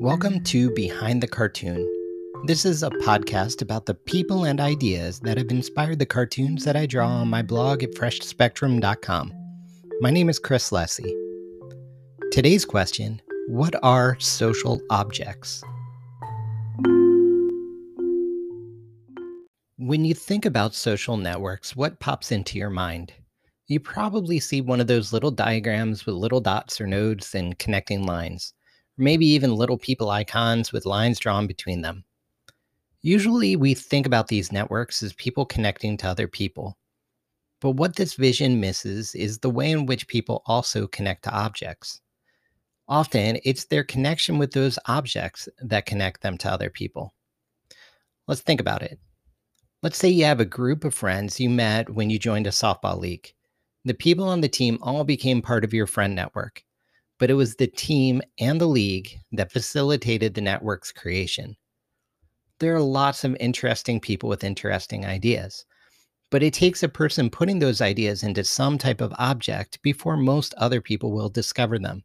Welcome to Behind the Cartoon. This is a podcast about the people and ideas that have inspired the cartoons that I draw on my blog at freshspectrum.com. My name is Chris Lysy. Today's question What are social objects? When you think about social networks, what pops into your mind? You probably see one of those little diagrams with little dots or nodes and connecting lines maybe even little people icons with lines drawn between them. Usually, we think about these networks as people connecting to other people. But what this vision misses is the way in which people also connect to objects. Often, it's their connection with those objects that connect them to other people. Let's think about it. Let's say you have a group of friends you met when you joined a softball league. The people on the team all became part of your friend network but it was the team and the league that facilitated the network's creation. There are lots of interesting people with interesting ideas, but it takes a person putting those ideas into some type of object before most other people will discover them.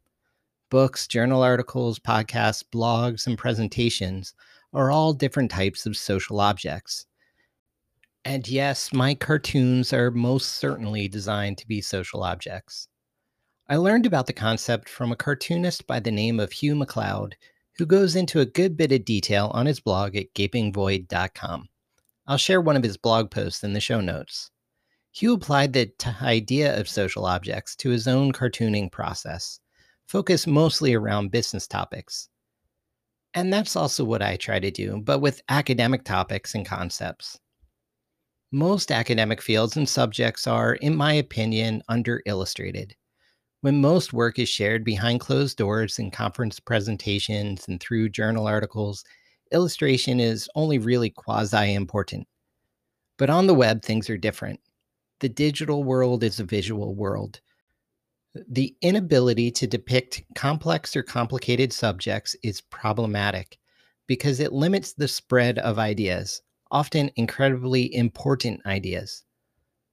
Books, journal articles, podcasts, blogs, and presentations are all different types of social objects. And yes, my cartoons are most certainly designed to be social objects. I learned about the concept from a cartoonist by the name of Hugh MacLeod, who goes into a good bit of detail on his blog at gapingvoid.com. I'll share one of his blog posts in the show notes. Hugh applied the t- idea of social objects to his own cartooning process, focused mostly around business topics. And that's also what I try to do, but with academic topics and concepts. Most academic fields and subjects are, in my opinion, under illustrated when most work is shared behind closed doors in conference presentations and through journal articles, illustration is only really quasi important. But on the web, things are different. The digital world is a visual world. The inability to depict complex or complicated subjects is problematic because it limits the spread of ideas, often incredibly important ideas.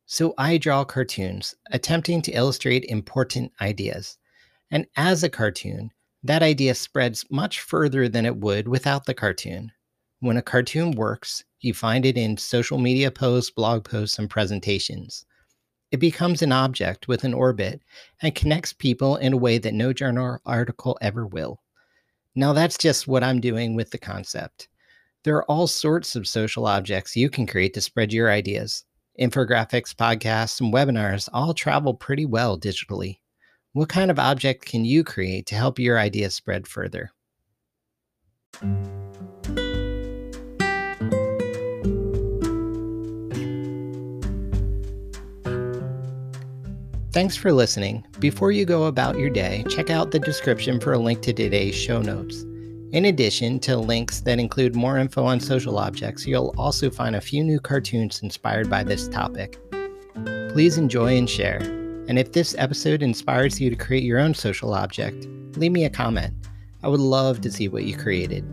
So I draw cartoons, attempting to illustrate important ideas. And as a cartoon, that idea spreads much further than it would without the cartoon. When a cartoon works, you find it in social media posts, blog posts, and presentations. It becomes an object with an orbit and connects people in a way that no journal article ever will. Now, that's just what I'm doing with the concept. There are all sorts of social objects you can create to spread your ideas. Infographics, podcasts, and webinars all travel pretty well digitally. What kind of object can you create to help your idea spread further? Thanks for listening. Before you go about your day, check out the description for a link to today's show notes. In addition to links that include more info on social objects, you'll also find a few new cartoons inspired by this topic. Please enjoy and share. And if this episode inspires you to create your own social object, leave me a comment. I would love to see what you created.